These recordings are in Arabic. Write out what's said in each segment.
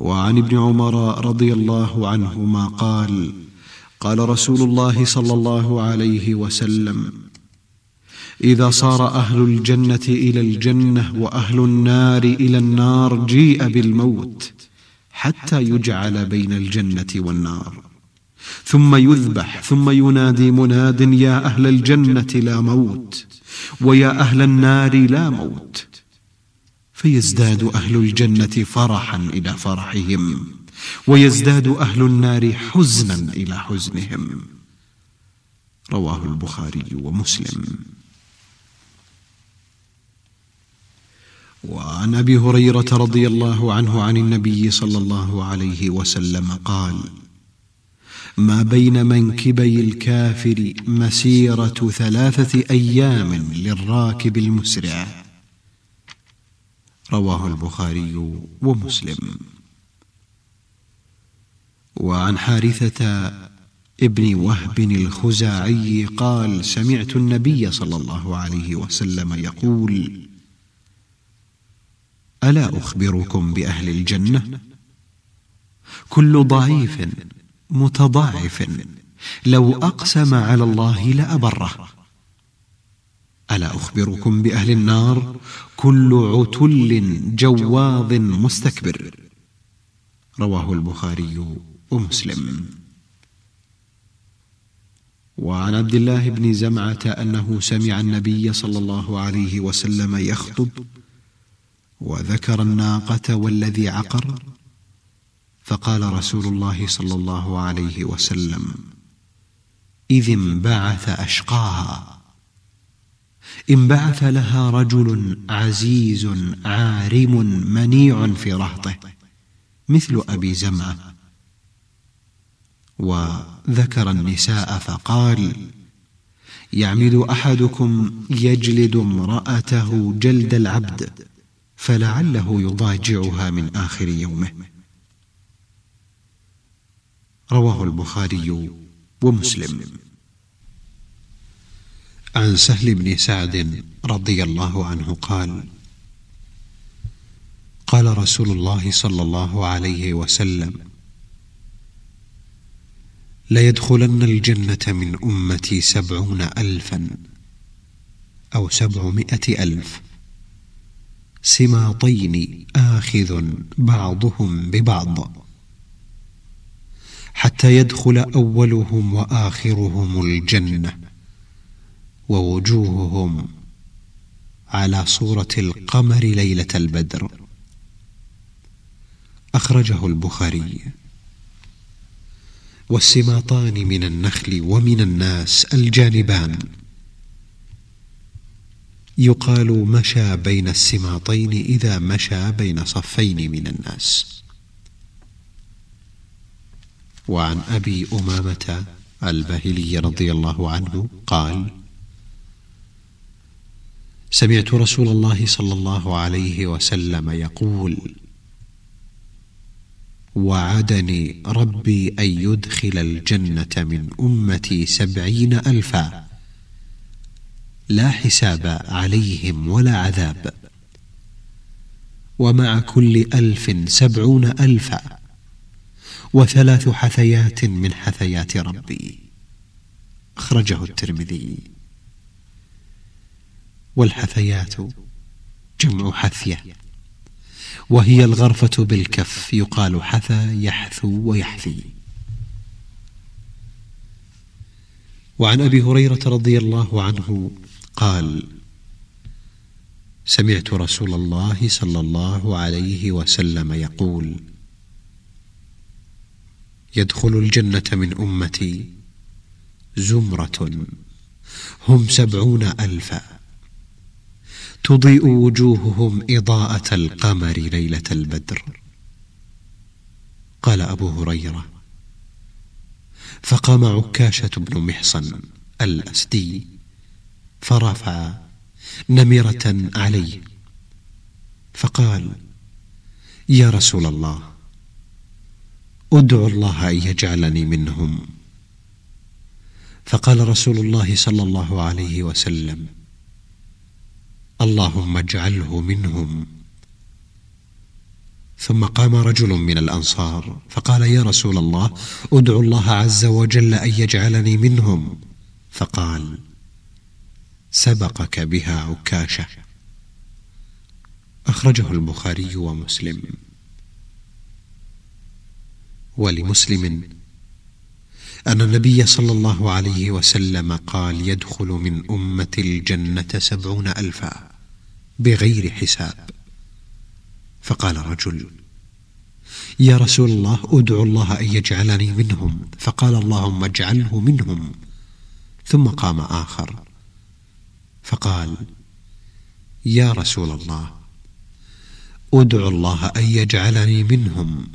وعن ابن عمر رضي الله عنهما قال قال رسول الله صلى الله عليه وسلم إذا صار أهل الجنة إلى الجنة وأهل النار إلى النار جيء بالموت حتى يجعل بين الجنة والنار. ثم يذبح ثم ينادي مناد يا أهل الجنة لا موت ويا أهل النار لا موت. فيزداد أهل الجنة فرحا إلى فرحهم ويزداد أهل النار حزنا إلى حزنهم. رواه البخاري ومسلم. وعن أبي هريرة رضي الله عنه عن النبي صلى الله عليه وسلم قال ما بين منكبي الكافر مسيرة ثلاثة أيام للراكب المسرع رواه البخاري ومسلم. وعن حارثة ابن وهب الخزاعي قال سمعت النبي صلى الله عليه وسلم يقول ألا أخبركم بأهل الجنة؟ كل ضعيف متضاعف لو أقسم على الله لأبره. ألا أخبركم بأهل النار؟ كل عتل جواظ مستكبر. رواه البخاري ومسلم. وعن عبد الله بن زمعة أنه سمع النبي صلى الله عليه وسلم يخطب وذكر الناقة والذي عقر فقال رسول الله صلى الله عليه وسلم إذ انبعث أشقاها. انبعث لها رجل عزيز عارم منيع في رهطه مثل أبي زمعة. وذكر النساء فقال يعمد أحدكم يجلد امرأته جلد العبد فلعله يضاجعها من آخر يومه. رواه البخاري ومسلم. عن سهل بن سعد رضي الله عنه قال قال رسول الله صلى الله عليه وسلم ليدخلن الجنة من أمتي سبعون الفا أو سبعمائة ألف سماطين آخذ بعضهم ببعض حتى يدخل أولهم وآخرهم الجنة. ووجوههم على صورة القمر ليلة البدر. أخرجه البخاري. والسماطان من النخل ومن الناس الجانبان. يقال مشى بين السماطين إذا مشى بين صفين من الناس. وعن أبي أمامة الباهلي رضي الله عنه قال سمعت رسول الله صلى الله عليه وسلم يقول وعدني ربي أن يدخل الجنة من أمتي سبعين ألفاً لا حساب عليهم ولا عذاب ومع كل ألف سبعون ألفا وثلاث حثيات من حثيات ربي. أخرجه الترمذي. والحثيات. جمع حثية. وهي الغرفة بالكف يقال حثى يحثو ويحثي. وعن أبي هريرة رضي الله عنه قال سمعت رسول الله صلى الله عليه وسلم يقول يدخل الجنة من أمتي زمرة هم سبعون ألفا. تضيء وجوههم إضاءة القمر ليلة البدر. قال أبو هريرة فقام عكاشة بن محصن الأسدي فرفع نمرة عليه فقال يا رسول الله ادعو الله أن يجعلني منهم. فقال رسول الله صلى الله عليه وسلم اللهم اجعله منهم. ثم قام رجل من الأنصار فقال يا رسول الله ادعو الله عز وجل أن يجعلني منهم. فقال سبقك بها عكاشة. أخرجه البخاري ومسلم. ولمسلم أن النبي صلى الله عليه وسلم قال يدخل من أمة الجنة سبعون ألفا. بغير حساب. فقال رجل يا رسول الله أدعو الله أن يجعلني منهم. فقال اللهم اجعله منهم. ثم قام آخر. فقال يا رسول الله أدعو الله أن يجعلني منهم.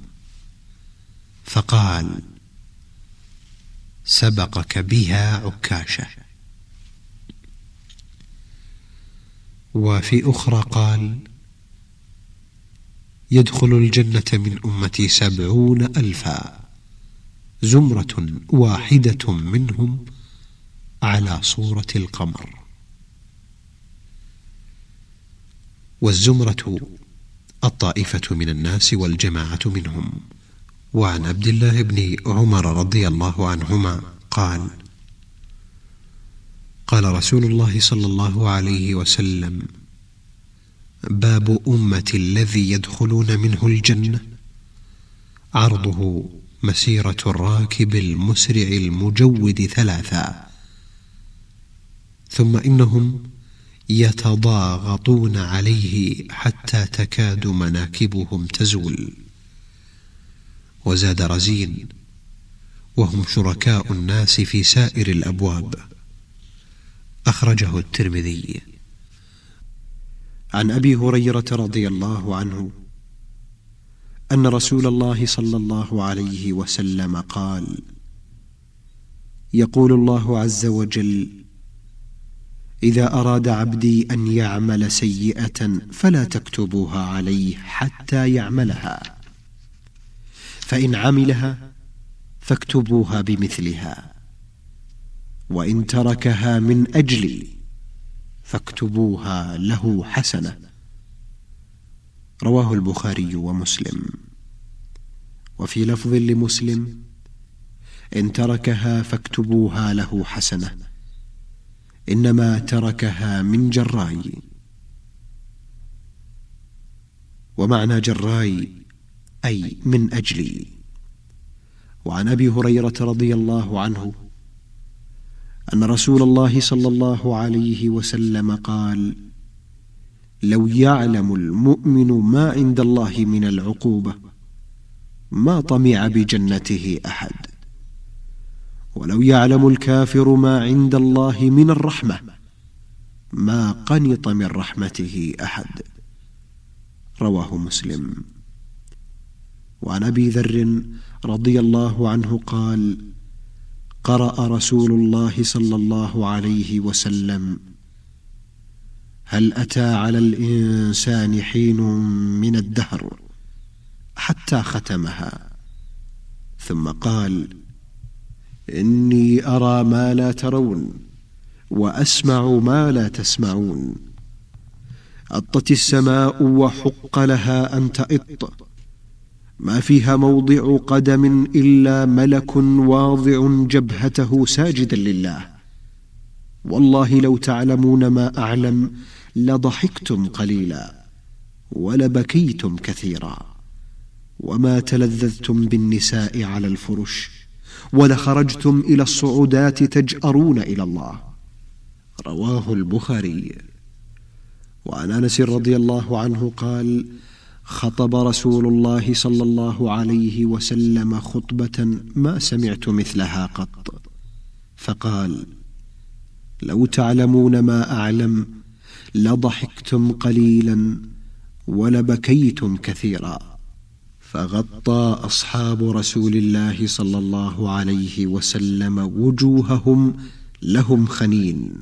فقال سبقك بها عكاشة. وفي أخرى قال يدخل الجنة من أمتي سبعون ألفا زمرة واحدة منهم على صورة القمر. والزمرة الطائفة من الناس والجماعة منهم. وعن عبد الله بن عمر رضي الله عنهما قال قال رسول الله صلى الله عليه وسلم باب أمة الذي يدخلون منه الجنة عرضه مسيرة الراكب المسرع المجود ثلاثا ثم إنهم يتضاغطون عليه حتى تكاد مناكبهم تزول. وزاد رزين وهم شركاء الناس في سائر الأبواب. أخرجه الترمذي. عن أبي هريرة رضي الله عنه أن رسول الله صلى الله عليه وسلم قال يقول الله عز وجل إذا أراد عبدي أن يعمل سيئة فلا تكتبوها عليه حتى يعملها فإن عملها فاكتبوها بمثلها. وإن تركها من أجلي فاكتبوها له حسنة. رواه البخاري ومسلم. وفي لفظ لمسلم إن تركها فاكتبوها له حسنة. إنما تركها من جراي. ومعنى جراي أي من أجلي. وعن أبي هريرة رضي الله عنه أن رسول الله صلى الله عليه وسلم قال لو يعلم المؤمن ما عند الله من العقوبة ما طمع بجنته أحد. ولو يعلم الكافر ما عند الله من الرحمة ما قنط من رحمته أحد. رواه مسلم. وعن أبي ذر رضي الله عنه قال قرأ رسول الله صلى الله عليه وسلم. هل أتى على الإنسان حين من الدهر حتى ختمها؟ ثم قال إني أرى ما لا ترون وأسمع ما لا تسمعون. أطت السماء وحق لها أن تئط. ما فيها موضع قدم إلا ملك واضع جبهته ساجدا لله. والله لو تعلمون ما أعلم لضحكتم قليلا ولبكيتم كثيرا. وما تلذذتم بالنساء على الفرش ولخرجتم إلى الصعودات تجأرون إلى الله. رواه البخاري. وعن أنس رضي الله عنه قال خطب رسول الله صلى الله عليه وسلم خطبة ما سمعت مثلها قط. فقال لو تعلمون ما أعلم لضحكتم قليلا ولبكيتم كثيرا. فغطى أصحاب رسول الله صلى الله عليه وسلم وجوههم لهم خنين.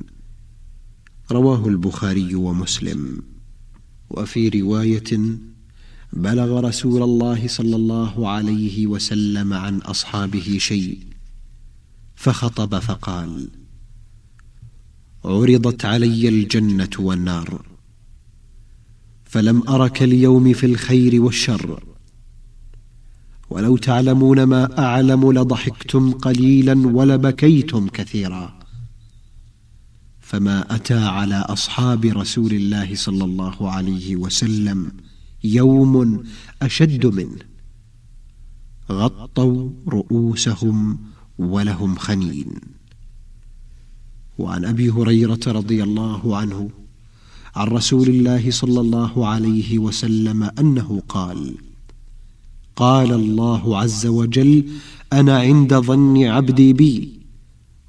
رواه البخاري ومسلم. وفي رواية بلغ رسول الله صلى الله عليه وسلم عن أصحابه شيء فخطب فقال عرضت علي الجنة والنار فلم أرك اليوم في الخير والشر ولو تعلمون ما أعلم لضحكتم قليلا ولبكيتم كثيرا فما أتى على أصحاب رسول الله صلى الله عليه وسلم يوم أشد منه غطوا رؤوسهم ولهم خنين. وعن أبي هريرة رضي الله عنه عن رسول الله صلى الله عليه وسلم أنه قال قال الله عز وجل أنا عند ظن عبدي بي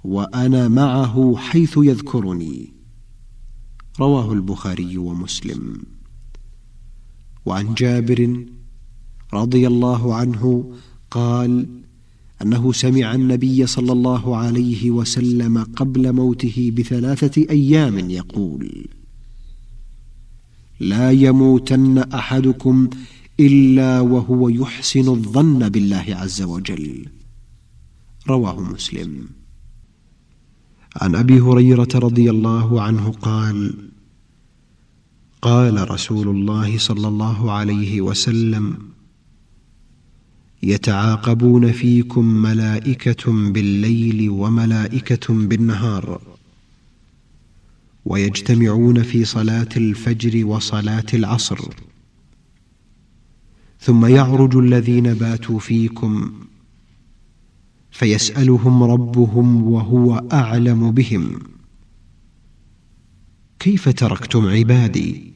وأنا معه حيث يذكرني. رواه البخاري ومسلم. وعن جابر رضي الله عنه قال أنه سمع النبي صلى الله عليه وسلم قبل موته بثلاثة أيام يقول لا يموتن أحدكم إلا وهو يحسن الظن بالله عز وجل. رواه مسلم. عن أبي هريرة رضي الله عنه قال قال رسول الله صلى الله عليه وسلم يتعاقبون فيكم ملائكة بالليل وملائكة بالنهار ويجتمعون في صلاة الفجر وصلاة العصر ثم يعرج الذين باتوا فيكم فيسألهم ربهم وهو أعلم بهم كيف تركتم عبادي؟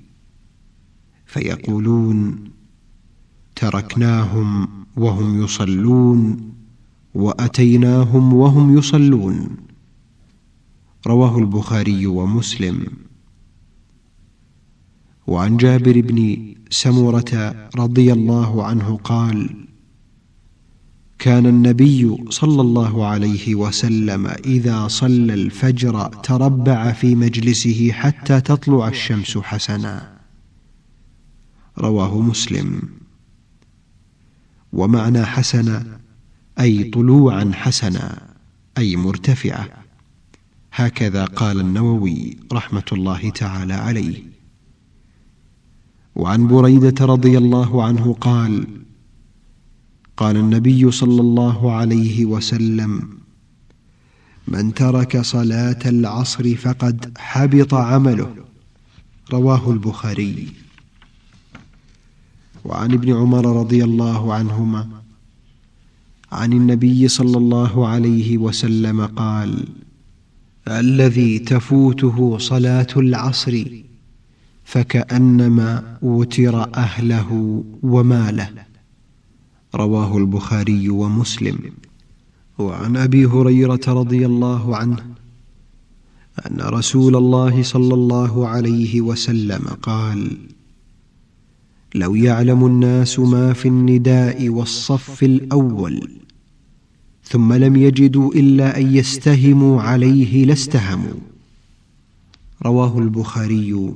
فيقولون تركناهم وهم يصلون وأتيناهم وهم يصلون. رواه البخاري ومسلم. وعن جابر بن سمره رضي الله عنه قال كان النبي صلى الله عليه وسلم إذا صلى الفجر تربع في مجلسه حتى تطلع الشمس حسنا. رواه مسلم. ومعنى حسنا أي طلوعا حسنا أي مرتفعة. هكذا قال النووي رحمة الله تعالى عليه. وعن بريدة رضي الله عنه قال قال النبي صلى الله عليه وسلم من ترك صلاة العصر فقد حبط عمله. رواه البخاري. وعن ابن عمر رضي الله عنهما عن النبي صلى الله عليه وسلم قال الذي تفوته صلاة العصر فكأنما وتر أهله وماله. رواه البخاري ومسلم. وعن أبي هريرة رضي الله عنه أن رسول الله صلى الله عليه وسلم قال لو يعلم الناس ما في النداء والصف الأول ثم لم يجدوا إلا أن يستهموا عليه لاستهموا. رواه البخاري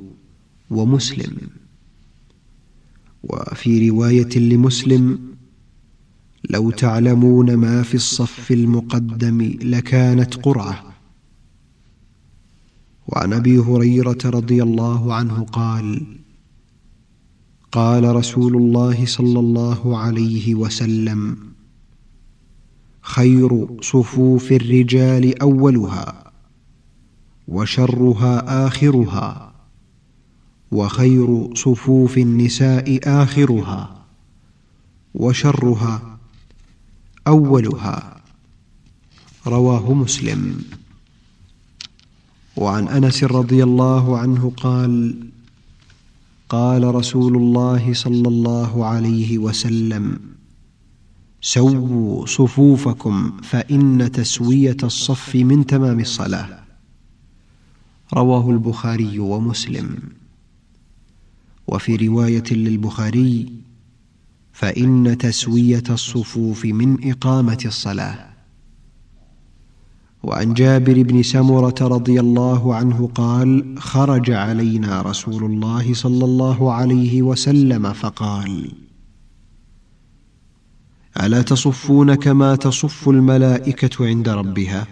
ومسلم. وفي رواية لمسلم لو تعلمون ما في الصف المقدم لكانت قرعة. وعن أبي هريرة رضي الله عنه قال قال رسول الله صلى الله عليه وسلم خير صفوف الرجال أولها وشرها آخرها وخير صفوف النساء آخرها وشرها أولها. رواه مسلم. وعن أنس رضي الله عنه قال قال رسول الله صلى الله عليه وسلم سووا صفوفكم فإن تسوية الصف من تمام الصلاة. رواه البخاري ومسلم. وفي رواية للبخاري فإن تسوية الصفوف من إقامة الصلاة. وعن جابر بن سمرة رضي الله عنه قال خرج علينا رسول الله صلى الله عليه وسلم فقال ألا تصفون كما تصف الملائكة عند ربها؟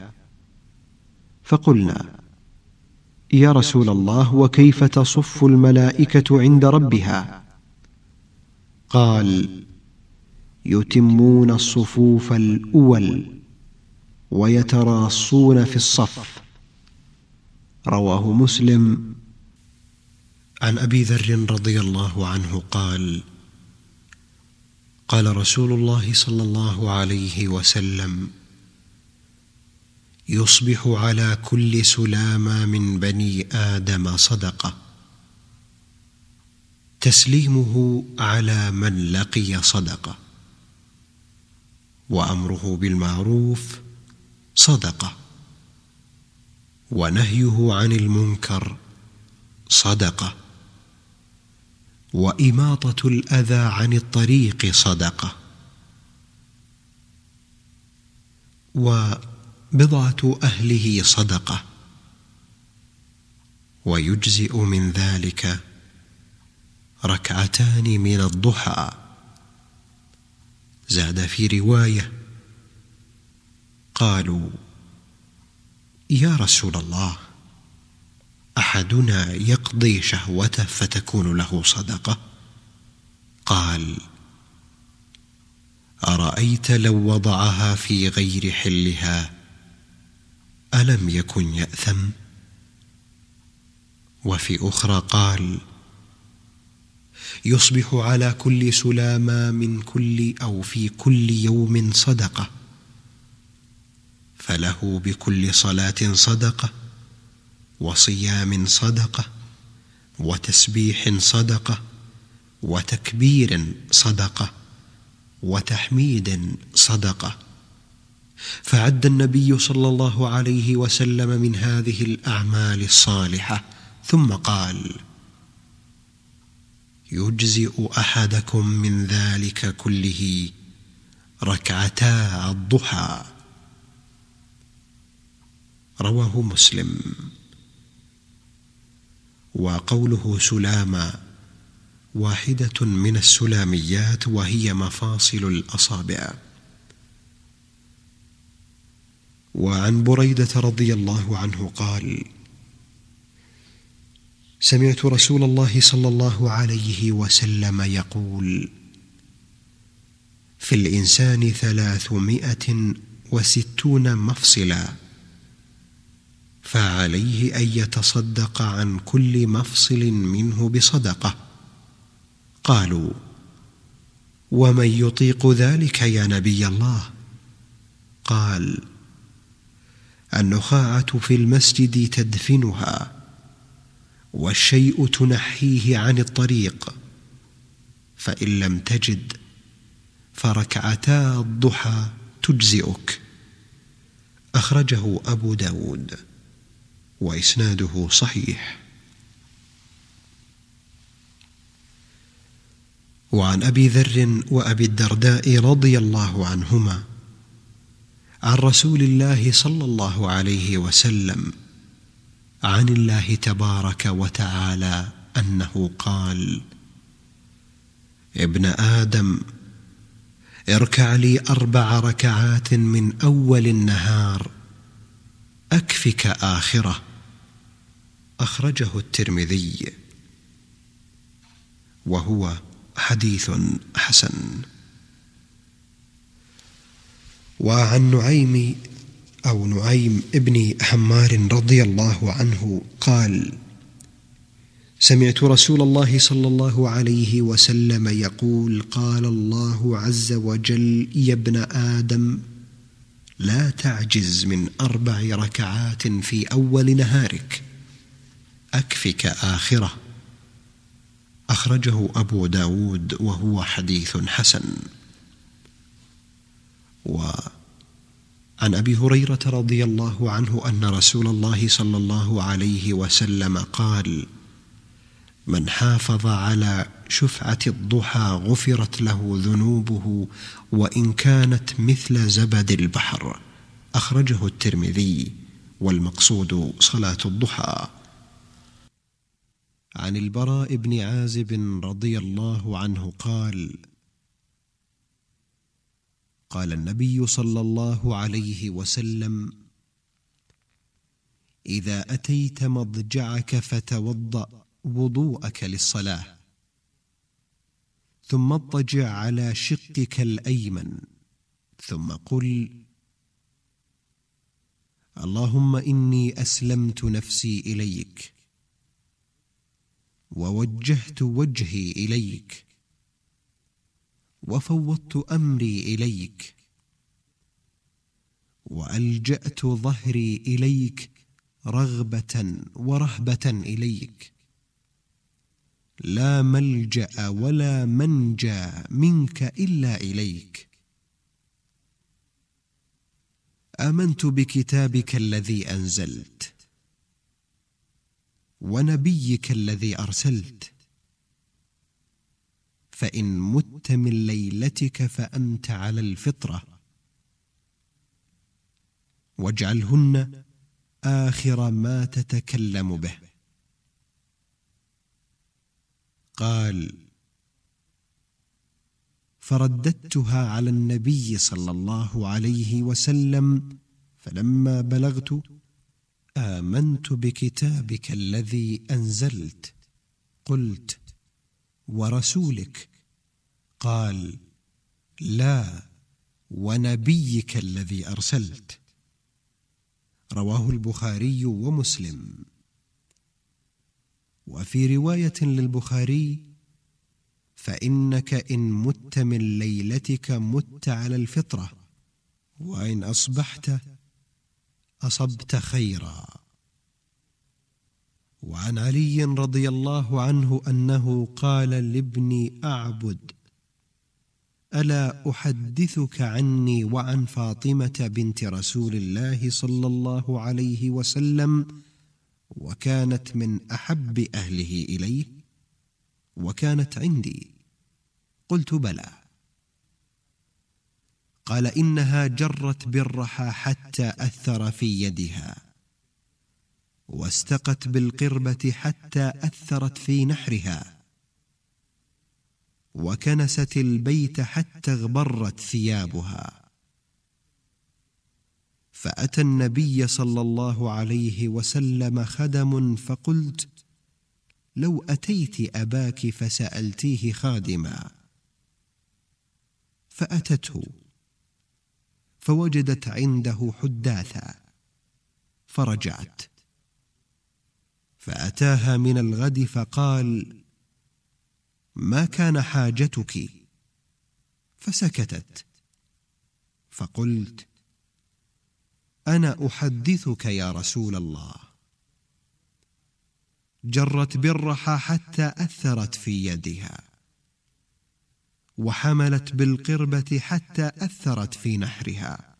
فقلنا يا رسول الله وكيف تصف الملائكة عند ربها؟ قال يتمون الصفوف الأول. ويتراصون في الصف. رواه مسلم. عن أبي ذر رضي الله عنه قال قال رسول الله صلى الله عليه وسلم يصبح على كل سلامه من بني آدم صدقة. تسليمه على من لقي صدقة. وأمره بالمعروف صدقة. ونهيه عن المنكر صدقة. وإماطة الأذى عن الطريق صدقة. وبضعة أهله صدقة. ويجزئ من ذلك ركعتان من الضحى. زاد في رواية قالوا يا رسول الله أحدنا يقضي شهوته فتكون له صدقة؟ قال أرأيت لو وضعها في غير حلها ألم يكن يأثم؟ وفي أخرى قال يصبح على كل سلامة من كل أو في كل يوم صدقة. فله بكل صلاة صدقة وصيام صدقة وتسبيح صدقة وتكبير صدقة وتحميد صدقة. فعد النبي صلى الله عليه وسلم من هذه الأعمال الصالحة ثم قال يجزئ أحدكم من ذلك كله ركعتا الضحى. رواه مسلم. وقوله سلاما واحدة من السلاميات وهي مفاصل الأصابع. وعن بريدة رضي الله عنه قال سمعت رسول الله صلى الله عليه وسلم يقول في الإنسان ثلاثمائة وستون مفصلا. فعليه أن يتصدق عن كل مفصل منه بصدقة. قالوا ومن يطيق ذلك يا نبي الله؟ قال النخاعة في المسجد تدفنها والشيء تنحيه عن الطريق فإن لم تجد فركعتا الضحى تجزئك. أخرجه أبو داود. وإسناده صحيح. وعن أبي ذر وأبي الدرداء رضي الله عنهما عن رسول الله صلى الله عليه وسلم عن الله تبارك وتعالى أنه قال ابن آدم اركع لي أربع ركعات من أول النهار أكفك آخرة. أخرجه الترمذي. وهو حديث حسن. وعن نعيم أو نعيم ابن حمار رضي الله عنه قال سمعت رسول الله صلى الله عليه وسلم يقول قال الله عز وجل يا ابن آدم لا تعجز من أربع ركعات في أول نهارك. أكفك آخرة. أخرجه أبو داود وهو حديث حسن. وعن أبي هريرة رضي الله عنه أن رسول الله صلى الله عليه وسلم قال من حافظ على شفعة الضحى غفرت له ذنوبه وإن كانت مثل زبد البحر. أخرجه الترمذي والمقصود صلاة الضحى. عن البراء بن عازب رضي الله عنه قال قال النبي صلى الله عليه وسلم إذا أتيت مضجعك فتوضأ وضوءك للصلاة ثم اضطجع على شقك الأيمن ثم قل اللهم إني أسلمت نفسي إليك ووجهت وجهي إليك. وفوضت أمري إليك. وألجأت ظهري إليك رغبة ورهبة إليك. لا ملجأ ولا منجى منك إلا إليك. آمنت بكتابك الذي أنزلت. ونبيك الذي أرسلت. فإن مت من ليلتك فأنت على الفطرة. واجعلهن آخر ما تتكلم به. قال فرددتها على النبي صلى الله عليه وسلم فلما بلغت آمنت بكتابك الذي أنزلت. قلت ورسولك. قال لا ونبيك الذي أرسلت. رواه البخاري ومسلم. وفي رواية للبخاري فإنك إن مت من ليلتك مت على الفطرة وإن أصبحت أصبت خيرا. وعن علي رضي الله عنه أنه قال لابن أعبد ألا أحدثك عني وعن فاطمة بنت رسول الله صلى الله عليه وسلم وكانت من أحب أهله إليه وكانت عندي. قلت بلى. قال إنها جرت بالرحى حتى أثر في يدها واستقت بالقربة حتى أثرت في نحرها وكنست البيت حتى اغبرت ثيابها. فأتى النبي صلى الله عليه وسلم خدم فقلت لو أتيت أباك فسألتيه خادما. فأتته. فوجدت عنده حداثا. فرجعت. فأتاها من الغد فقال ما كان حاجتك؟ فسكتت. فقلت أنا أحدثك يا رسول الله. جرت بالرحى حتى أثرت في يدها. وحملت بالقربة حتى أثرت في نحرها.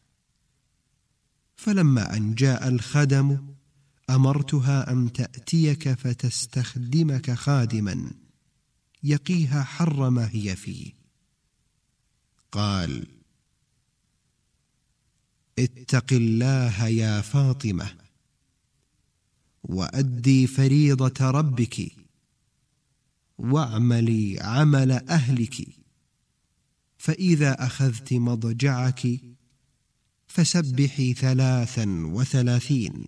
فلما أن جاء الخدم أمرتها أن تأتيك فتستخدمك خادما يقيها حر ما هي فيه. قال اتق الله يا فاطمة وأدي فريضة ربك واعملي عمل أهلك. فإذا أخذت مضجعك فسبحي ثلاثا وثلاثين.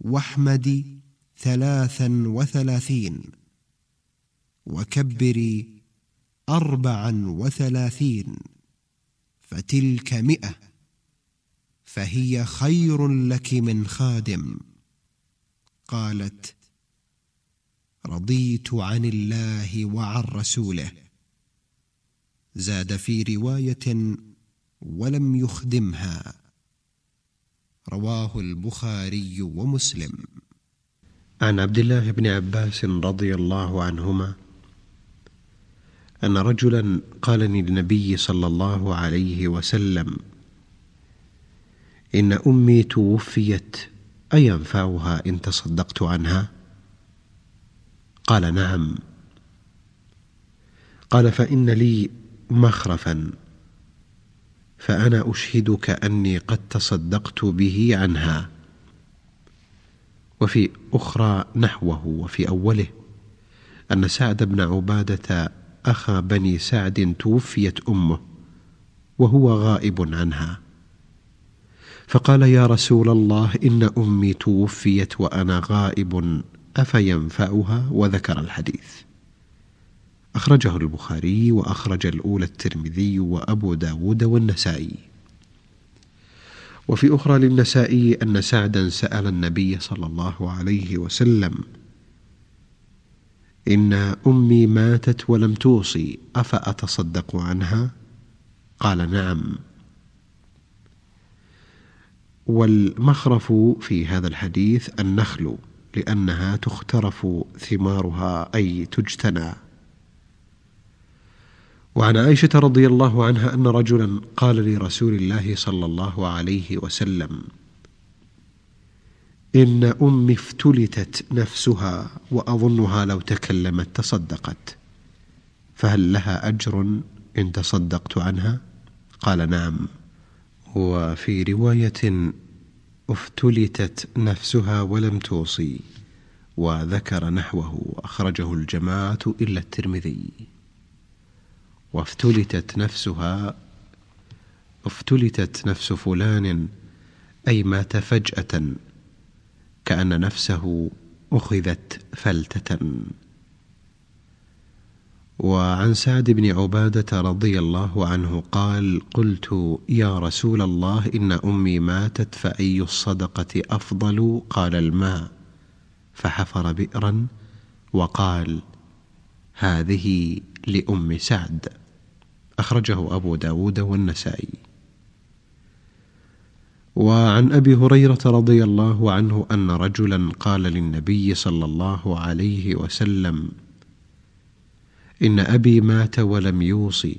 واحمدي ثلاثا وثلاثين. وكبري اربعا وثلاثين. فتلك مئة. فهي خير لك من خادم. قالت رضيت عن الله وعن رسوله. زاد في رواية ولم يخدمها. رواه البخاري ومسلم. عن عبد الله بن عباس رضي الله عنهما أن رجلا قال للنبي صلى الله عليه وسلم إن أمي توفيت أينفعها إن تصدقت عنها؟ قال نعم. قال فإن لي مخرفا. فأنا أشهدك أني قد تصدقت به عنها. وفي أخرى نحوه وفي أوله أن سعد بن عبادة أخا بني سعد توفيت أمه وهو غائب عنها. فقال يا رسول الله إن أمي توفيت وأنا غائب أفينفعها؟ وذكر الحديث. أخرجه البخاري وأخرج الأولى الترمذي وأبو داود والنسائي. وفي أخرى للنسائي أن سعدا سأل النبي صلى الله عليه وسلم إن أمي ماتت ولم توصي أفأتصدق عنها؟ قال نعم. والمخرف في هذا الحديث النخل لأنها تخترف ثمارها أي تجتنى. وعن عائشة رضي الله عنها أن رجلا قال لرسول الله صلى الله عليه وسلم إن أمي افتلتت نفسها وأظنها لو تكلمت تصدقت فهل لها أجر إن تصدقت عنها؟ قال نعم وفي رواية افتلتت نفسها ولم توصي وذكر نحوه أخرجه الجماعة إلا الترمذي وافتلتت نفسها افتلتت نفس فلان أي مات فجأة كأن نفسه أخذت فلتة. وعن سعد بن عبادة رضي الله عنه قال قلت يا رسول الله إن أمي ماتت فأي الصدقة أفضل؟ قال الماء. فحفر بئرا وقال هذه لأم سعد. أخرجه أبو داود والنسائي. وعن أبي هريرة رضي الله عنه أن رجلا قال للنبي صلى الله عليه وسلم إن أبي مات ولم يوصي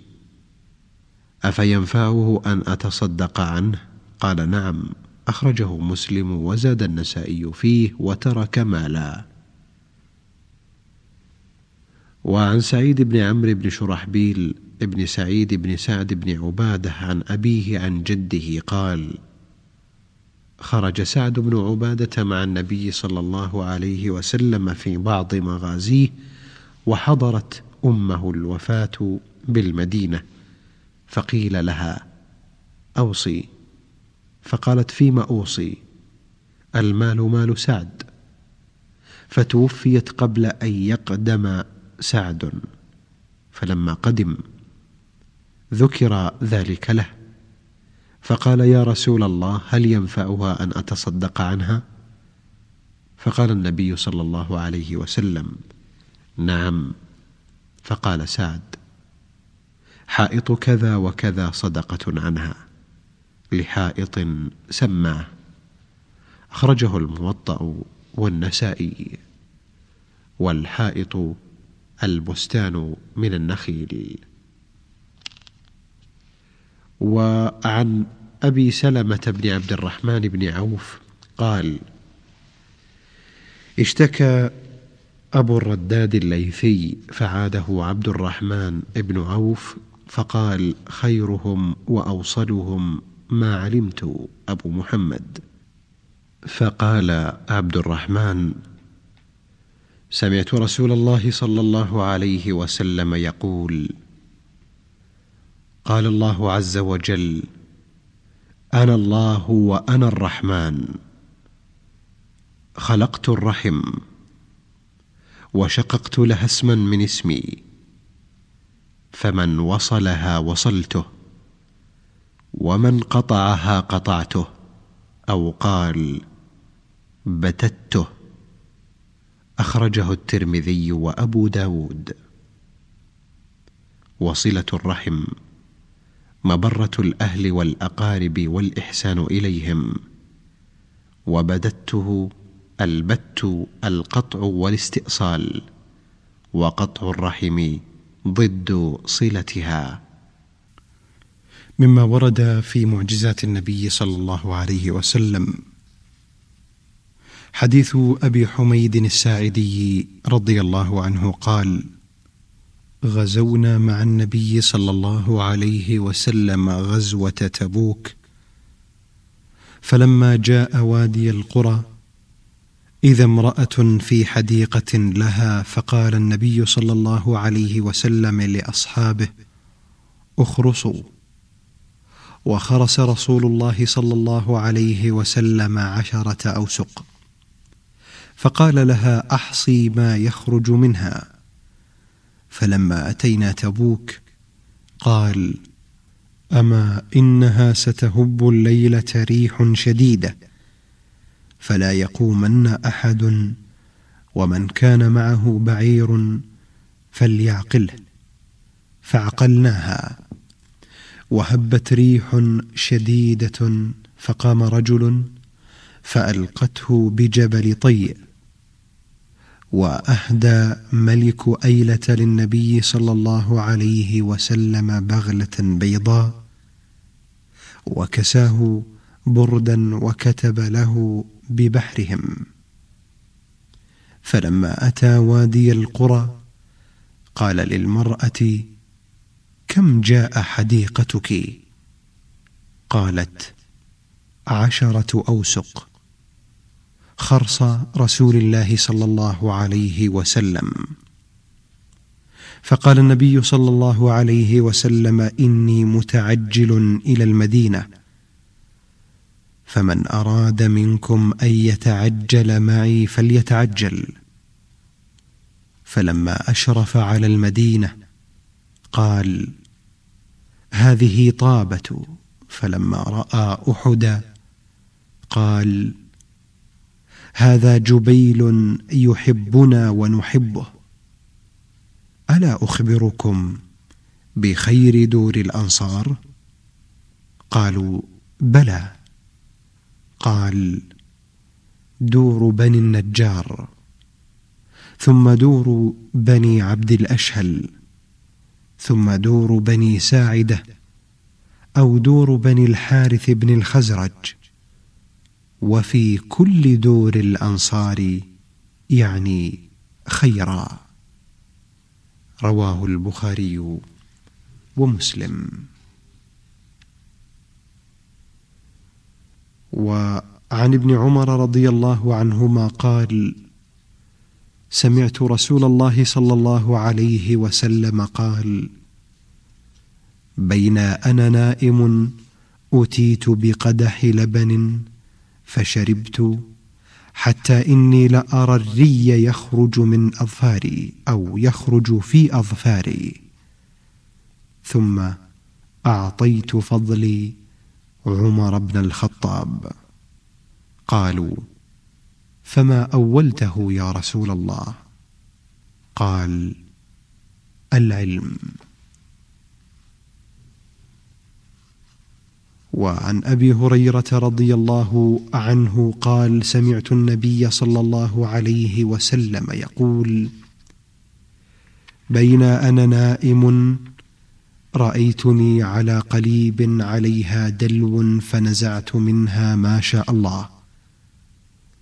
أفينفعه أن أتصدق عنه؟ قال نعم أخرجه مسلم وزاد النسائي فيه وترك مالا. وعن سعيد بن عمرو بن شرحبيل بن سعيد بن سعد بن عبادة عن أبيه عن جده قال خرج سعد بن عبادة مع النبي صلى الله عليه وسلم في بعض مغازيه وحضرت أمه الوفاة بالمدينة فقيل لها أوصي. فقالت فيما أوصي؟ المال مال سعد. فتوفيت قبل أن يقدم سعد فلما قدم ذكر ذلك له فقال يا رسول الله هل ينفعها أن أتصدق عنها؟ فقال النبي صلى الله عليه وسلم نعم. فقال سعد حائط كذا وكذا صدقة عنها لحائط سماه أخرجه الموطأ والنسائي والحائط البستان من النخيل. وعن أبي سلمة بن عبد الرحمن بن عوف قال اشتكى أبو الرداد الليثي فعاده عبد الرحمن بن عوف فقال خيرهم وأوصلهم ما علمت أبو محمد. فقال عبد الرحمن سمعت رسول الله صلى الله عليه وسلم يقول قال الله عز وجل أنا الله وأنا الرحمن خلقت الرحم وشققت لها اسما من اسمي فمن وصلها وصلته ومن قطعها قطعته أو قال بتته. أخرجه الترمذي وأبو داود. وصلة الرحم مبرة الأهل والأقارب والإحسان إليهم. وبدته البت القطع والاستئصال. وقطع الرحم ضد صلتها. مما ورد في معجزات النبي صلى الله عليه وسلم. حديث أبي حميد الساعدي رضي الله عنه قال غزونا مع النبي صلى الله عليه وسلم غزوة تبوك فلما جاء وادي القرى إذا امرأة في حديقة لها فقال النبي صلى الله عليه وسلم لأصحابه أخرصوا. وخرس رسول الله صلى الله عليه وسلم عشرة أوسق. فقال لها أحصي ما يخرج منها. فلما أتينا تبوك قال أما إنها ستهب الليلة ريح شديدة فلا يقومن أحد ومن كان معه بعير فليعقله. فعقلناها وهبت ريح شديدة فقام رجل فألقته بجبل طيء. وأهدى ملك أيلة للنبي صلى الله عليه وسلم بغلة بيضاء وكساه بردا وكتب له ببحرهم. فلما أتى وادي القرى قال للمرأة كم جاء حديقتك؟ قالت عشرة أوسق. خرص رسول الله صلى الله عليه وسلم. فقال النبي صلى الله عليه وسلم إني متعجل إلى المدينة. فمن أراد منكم أن يتعجل معي فليتعجل. فلما أشرف على المدينة قال هذه طابة. فلما رأى احدا قال هذا جبيل يحبنا ونحبه. ألا أخبركم بخير دور الأنصار؟ قالوا بلى. قال دور بني النجار. ثم دور بني عبد الأشهل. ثم دور بني ساعدة. أو دور بني الحارث بن الخزرج. وفي كل دور الأنصار يعني خيرا. رواه البخاري ومسلم. وعن ابن عمر رضي الله عنهما قال سمعت رسول الله صلى الله عليه وسلم قال بين أنا نائم اتيت بقدح لبن فشربت حتى إني لارى الري يخرج من أظفاري أو يخرج في أظفاري. ثم أعطيت فضلي عمر بن الخطاب. قالوا فما أولته يا رسول الله؟ قال العلم. وعن أبي هريرة رضي الله عنه قال سمعت النبي صلى الله عليه وسلم يقول بين أنا نائم رأيتني على قليب عليها دلو فنزعت منها ما شاء الله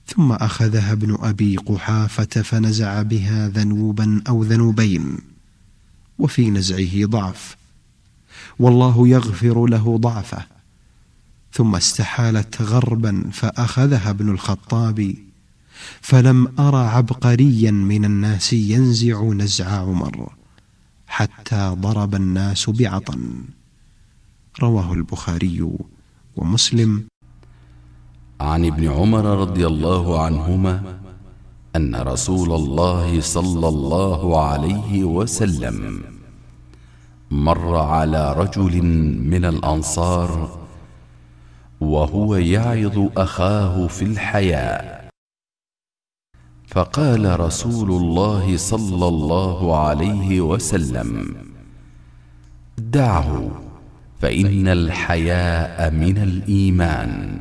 ثم أخذها ابن أبي قحافة فنزع بها ذنوبا أو ذنوبين وفي نزعه ضعف والله يغفر له ضعفه ثم استحالت غربا فأخذها ابن الخطاب فلم أر عبقريا من الناس ينزع نزع عمر حتى ضرب الناس بعطن رواه البخاري ومسلم. عن ابن عمر رضي الله عنهما أن رسول الله صلى الله عليه وسلم مر على رجل من الأنصار وهو يعظ أخاه في الحياء. فقال رسول الله صلى الله عليه وسلم دعه فإن الحياء من الإيمان.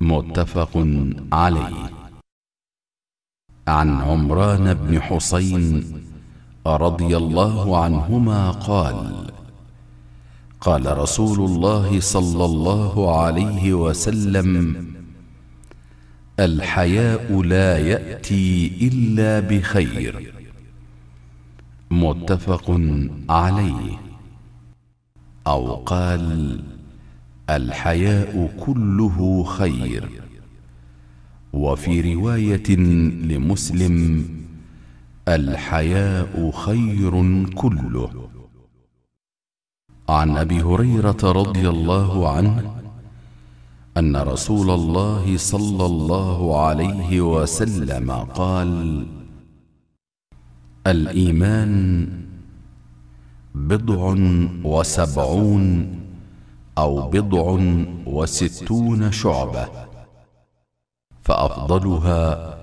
متفق عليه. عن عمران بن حسين رضي الله عنهما قال قال رسول الله صلى الله عليه وسلم الحياء لا يأتي إلا بخير. متفق عليه. أو قال الحياء كله خير. وفي رواية لمسلم الحياء خير كله. عن أبي هريرة رضي الله عنه أن رسول الله صلى الله عليه وسلم قال الإيمان بضع وسبعون أو بضع وستون شعبة فأفضلها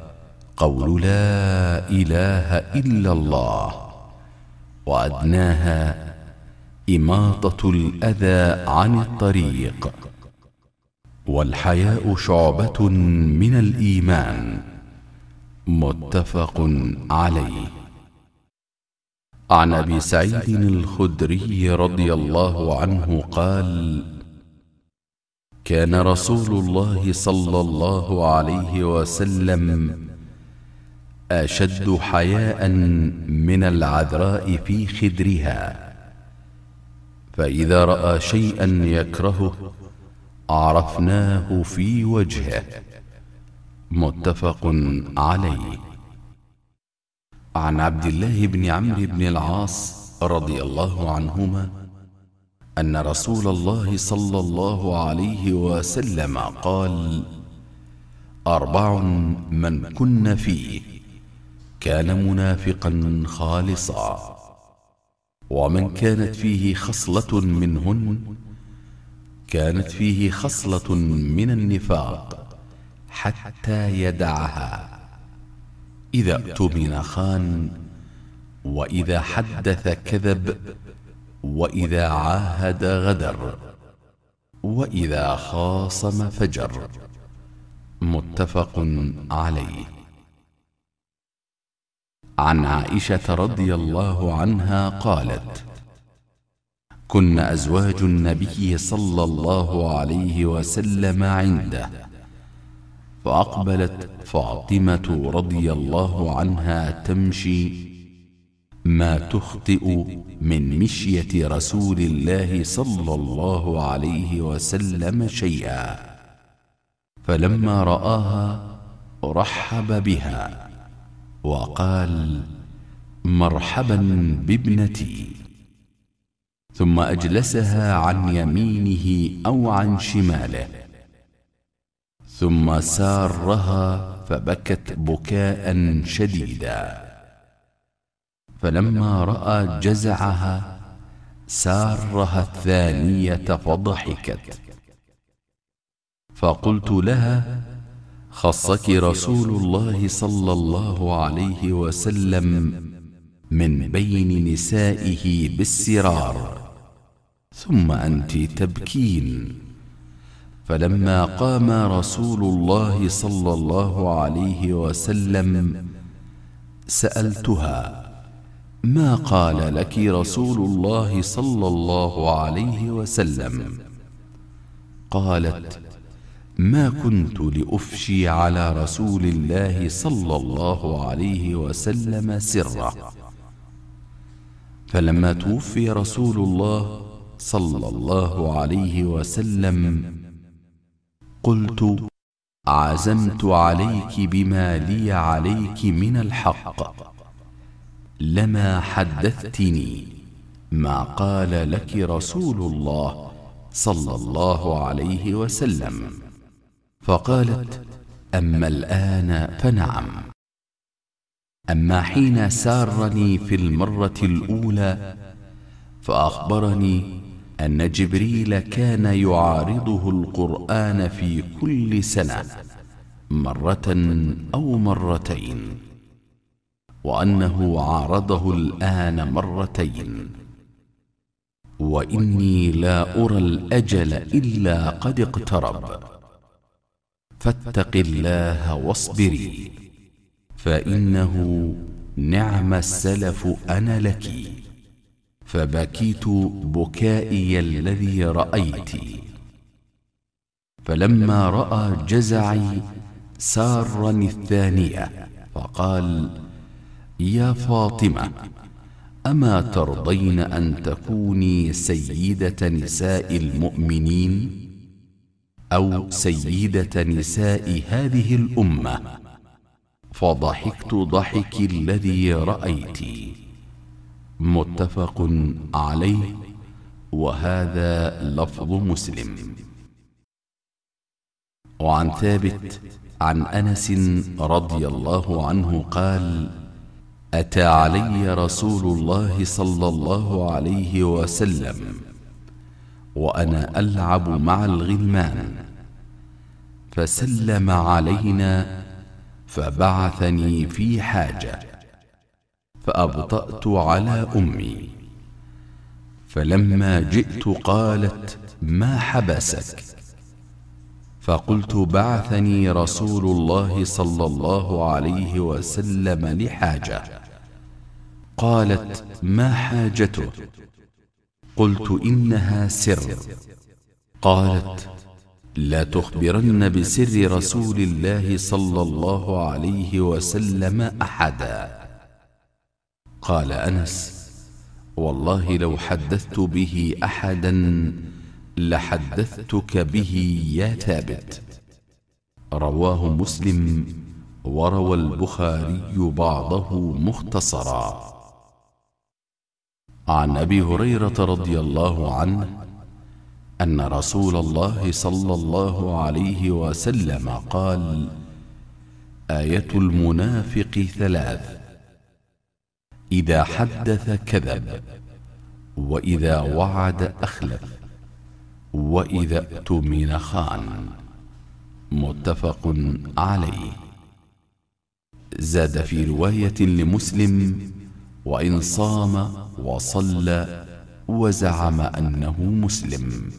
قول لا إله إلا الله وأدناها إماطة الأذى عن الطريق والحياء شعبة من الإيمان متفق عليه. عن أبي سعيد الخدري رضي الله عنه قال كان رسول الله صلى الله عليه وسلم أشد حياء من العذراء في خدرها. فإذا رأى شيئا يكرهه عرفناه في وجهه. متفق عليه. عن عبد الله بن عمرو بن العاص رضي الله عنهما أن رسول الله صلى الله عليه وسلم قال أربع من كن فيه كان منافقا خالصا. ومن كانت فيه خصلة منهن؟ كانت فيه خصلة من النفاق حتى يدعها. إذا اؤتمن خان وإذا حدث كذب وإذا عاهد غدر وإذا خاصم فجر. متفق عليه. عن عائشة رضي الله عنها قالت كن أزواج النبي صلى الله عليه وسلم عنده فأقبلت فاطمة رضي الله عنها تمشي ما تخطئ من مشية رسول الله صلى الله عليه وسلم شيئا فلما رآها رحب بها. وقال مرحبا بابنتي. ثم أجلسها عن يمينه أو عن شماله. ثم سارها فبكت بكاء شديدا. فلما رأى جزعها سارها الثانية فضحكت. فقلت لها خصك رسول الله صلى الله عليه وسلم من بين نسائه بالسرار. ثم أنت تبكين. فلما قام رسول الله صلى الله عليه وسلم سألتها ما قال لك رسول الله صلى الله عليه وسلم. قالت ما كنت لأفشي على رسول الله صلى الله عليه وسلم سره فلما توفي رسول الله صلى الله عليه وسلم قلت عزمت عليك بما لي عليك من الحق لما حدثتني ما قال لك رسول الله صلى الله عليه وسلم. فقالت أما الآن فنعم. أما حين سارني في المرة الأولى فأخبرني أن جبريل كان يعارضه القرآن في كل سنة مرة أو مرتين وأنه عارضه الآن مرتين. وإني لا أرى الأجل إلا قد اقترب. فاتق الله واصبري. فإنه نعم السلف أنا لك. فبكيت بكائي الذي رأيت. فلما رأى جزعي سارني الثانية فقال يا فاطمة أما ترضين أن تكوني سيدة نساء المؤمنين؟ أو سيدة نساء هذه الأمة. فضحكت ضحك الذي رأيت. متفق عليه. وهذا لفظ مسلم. وعن ثابت عن أنس رضي الله عنه قال أتى علي رسول الله صلى الله عليه وسلم وأنا ألعب مع الغلمان. فسلم علينا فبعثني في حاجة فأبطأت على أمي. فلما جئت قالت ما حبسك؟ فقلت بعثني رسول الله صلى الله عليه وسلم لحاجة. قالت ما حاجته؟ قلت إنها سر. قالت لا تخبرن بسر رسول الله صلى الله عليه وسلم أحدا. قال أنس والله لو حدثت به أحدا لحدثتك به يا ثابت. رواه مسلم وروى البخاري بعضه مختصرا. عن أبي هريرة رضي الله عنه أن رسول الله صلى الله عليه وسلم قال آية المنافق ثلاث إذا حدث كذب وإذا وعد أخلف وإذا اؤتمن خان. متفق عليه. زاد في رواية لمسلم وإن صام وصلى وزعم أنه مسلم.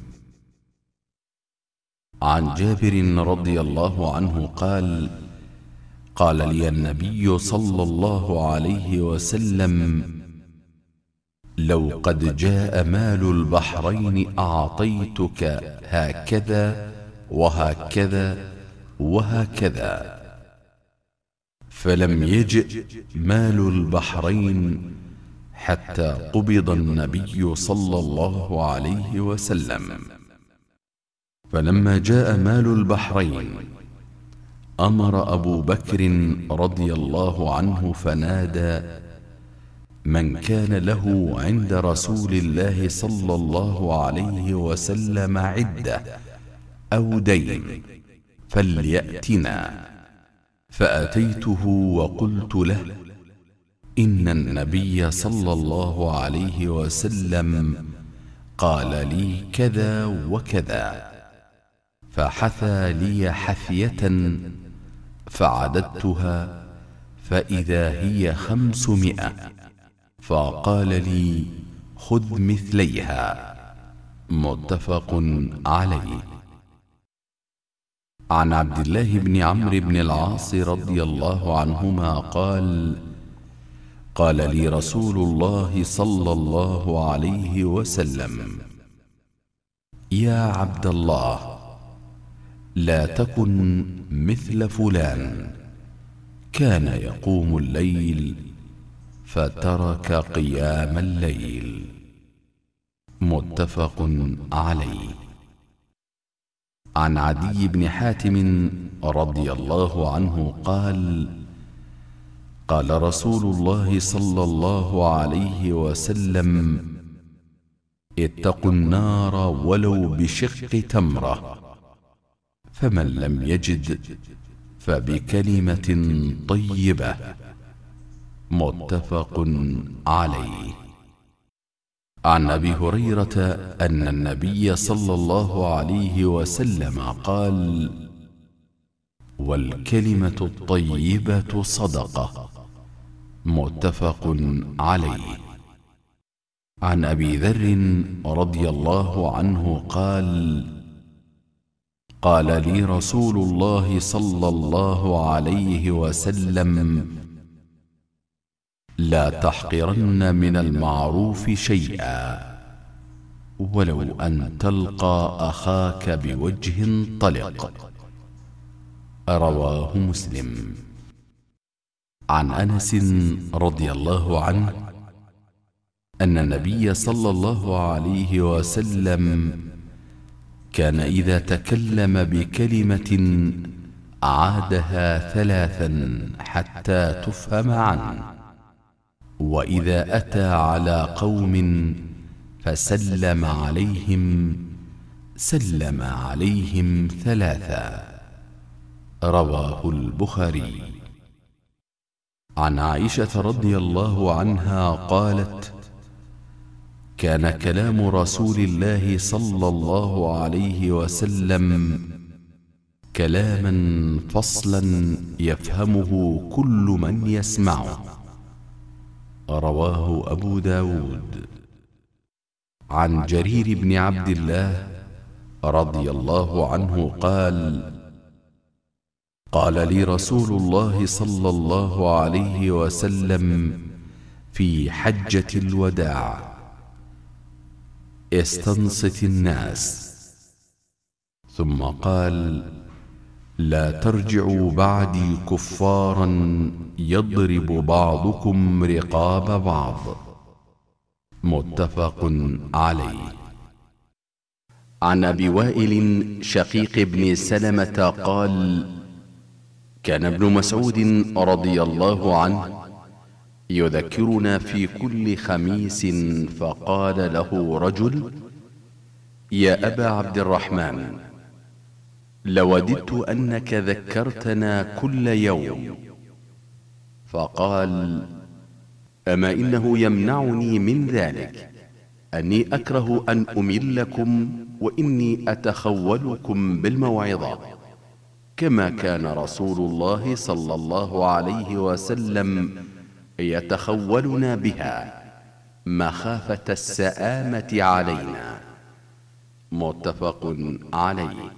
عن جابر رضي الله عنه قال قال لي النبي صلى الله عليه وسلم لو قد جاء مال البحرين أعطيتك هكذا وهكذا وهكذا فلم يجئ مال البحرين حتى قبض النبي صلى الله عليه وسلم. فلما جاء مال البحرين أمر أبو بكر رضي الله عنه فنادى من كان له عند رسول الله صلى الله عليه وسلم عدة أو دين فليأتنا. فأتيته وقلت له إن النبي صلى الله عليه وسلم قال لي كذا وكذا. فحثى لي حثية فعددتها فإذا هي خمسمائة فقال لي خذ مثليها متفق عليه. عن عبد الله بن عمرو بن العاص رضي الله عنهما قال قال لي رسول الله صلى الله عليه وسلم يا عبد الله لا تكن مثل فلان. كان يقوم الليل فترك قيام الليل. متفق عليه. عن عدي بن حاتم رضي الله عنه قال قال رسول الله صلى الله عليه وسلم اتقوا النار ولو بشق تمرة. فمن لم يجد فبكلمة طيبة. متفق عليه. عن أبي هريرة أن النبي صلى الله عليه وسلم قال والكلمة الطيبة صدقة. متفق عليه. عن أبي ذر رضي الله عنه قال قال لي رسول الله صلى الله عليه وسلم لا تحقرن من المعروف شيئا ولو أن تلقى أخاك بوجه طلق. رواه مسلم. عن أنس رضي الله عنه أن النبي صلى الله عليه وسلم كان إذا تكلم بكلمة عادها ثلاثا حتى تفهم عنه. وإذا أتى على قوم فسلم عليهم سلم عليهم ثلاثا. رواه البخاري. عن عائشة رضي الله عنها قالت كان كلام رسول الله صلى الله عليه وسلم كلاما فصلا يفهمه كل من يسمعه. رواه أبو داود. عن جرير بن عبد الله رضي الله عنه قال قال لي رسول الله صلى الله عليه وسلم في حجة الوداع. استنصت الناس. ثم قال لا ترجعوا بعدي كفارا يضرب بعضكم رقاب بعض. متفق عليه. عن أبي وائل شقيق بن سلمة قال كان ابن مسعود رضي الله عنه يذكرنا في كل خميس فقال له رجل يا أبا عبد الرحمن لوددت أنك ذكرتنا كل يوم. فقال أما إنه يمنعني من ذلك أني أكره أن أملكم وإني أتخولكم بالموعظه كما كان رسول الله صلى الله عليه وسلم يتخولنا بها مخافة السآمة علينا. متفق عليه.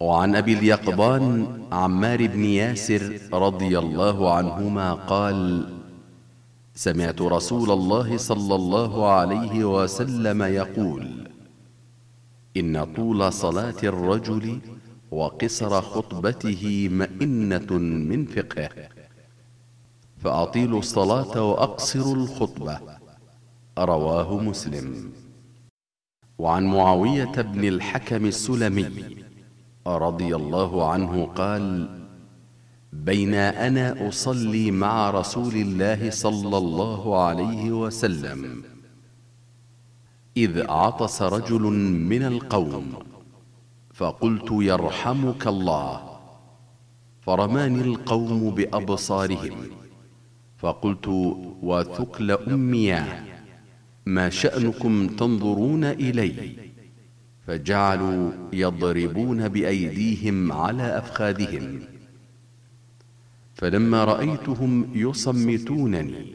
وعن أبي اليقظان عمار بن ياسر رضي الله عنهما قال سمعت رسول الله صلى الله عليه وسلم يقول إن طول صلاة الرجل وقصر خطبته مئنة من فقهه فأطيلوا الصلاة وأقصروا الخطبة. رواه مسلم. وعن معاوية بن الحكم السلمي رضي الله عنه قال بين أنا أصلي مع رسول الله صلى الله عليه وسلم إذ عطس رجل من القوم فقلت يرحمك الله. فرماني القوم بأبصارهم. فقلت وثكل امياه ما شأنكم تنظرون إلي؟ فجعلوا يضربون بأيديهم على أفخاذهم. فلما رأيتهم يصمتونني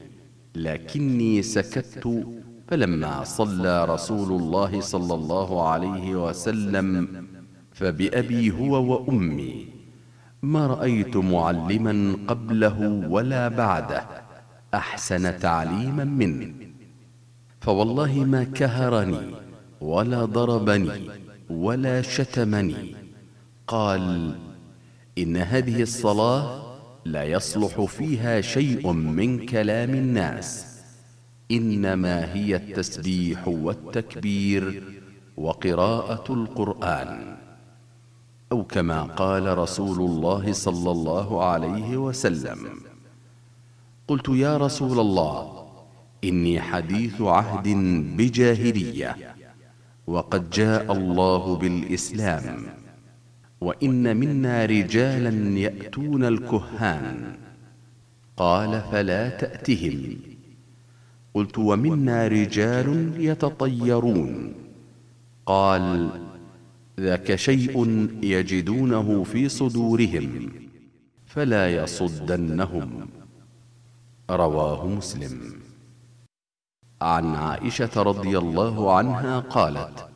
لكني سكت. فلما صلى رسول الله صلى الله عليه وسلم فبأبي هو وأمي. ما رأيت معلما قبله ولا بعده أحسن تعليما منه. فوالله ما كهرني ولا ضربني ولا شتمني. قال إن هذه الصلاة لا يصلح فيها شيء من كلام الناس. إنما هي التسبيح والتكبير وقراءة القرآن. أو كما قال رسول الله صلى الله عليه وسلم. قلت يا رسول الله إني حديث عهد بجاهلية وقد جاء الله بالإسلام وإن منا رجالا يأتون الكهان. قال فلا تأتهم. قلت ومنا رجال يتطيرون. قال ذاك شيء يجدونه في صدورهم فلا يصدنهم. رواه مسلم. عن عائشة رضي الله عنها قالت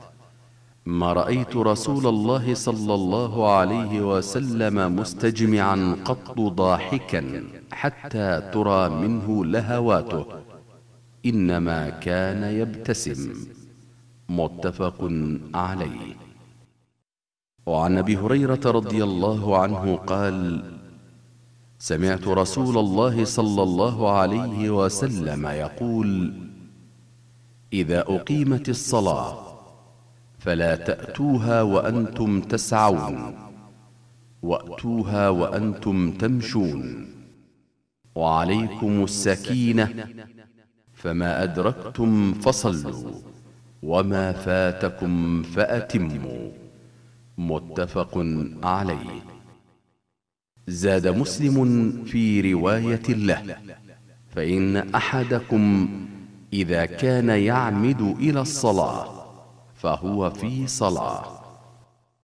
ما رأيت رسول الله صلى الله عليه وسلم مستجمعا قط ضاحكا حتى ترى منه لهواته إنما كان يبتسم. متفق عليه. وعن أبي هريرة رضي الله عنه قال سمعت رسول الله صلى الله عليه وسلم يقول إذا أقيمت الصلاة فلا تأتوها وأنتم تسعون وأتوها وأنتم تمشون. وعليكم السكينة فما أدركتم فصلوا وما فاتكم فأتموا. متفق عليه. زاد مسلم في رواية له فإن أحدكم إذا كان يعمد إلى الصلاة فهو في صلاة.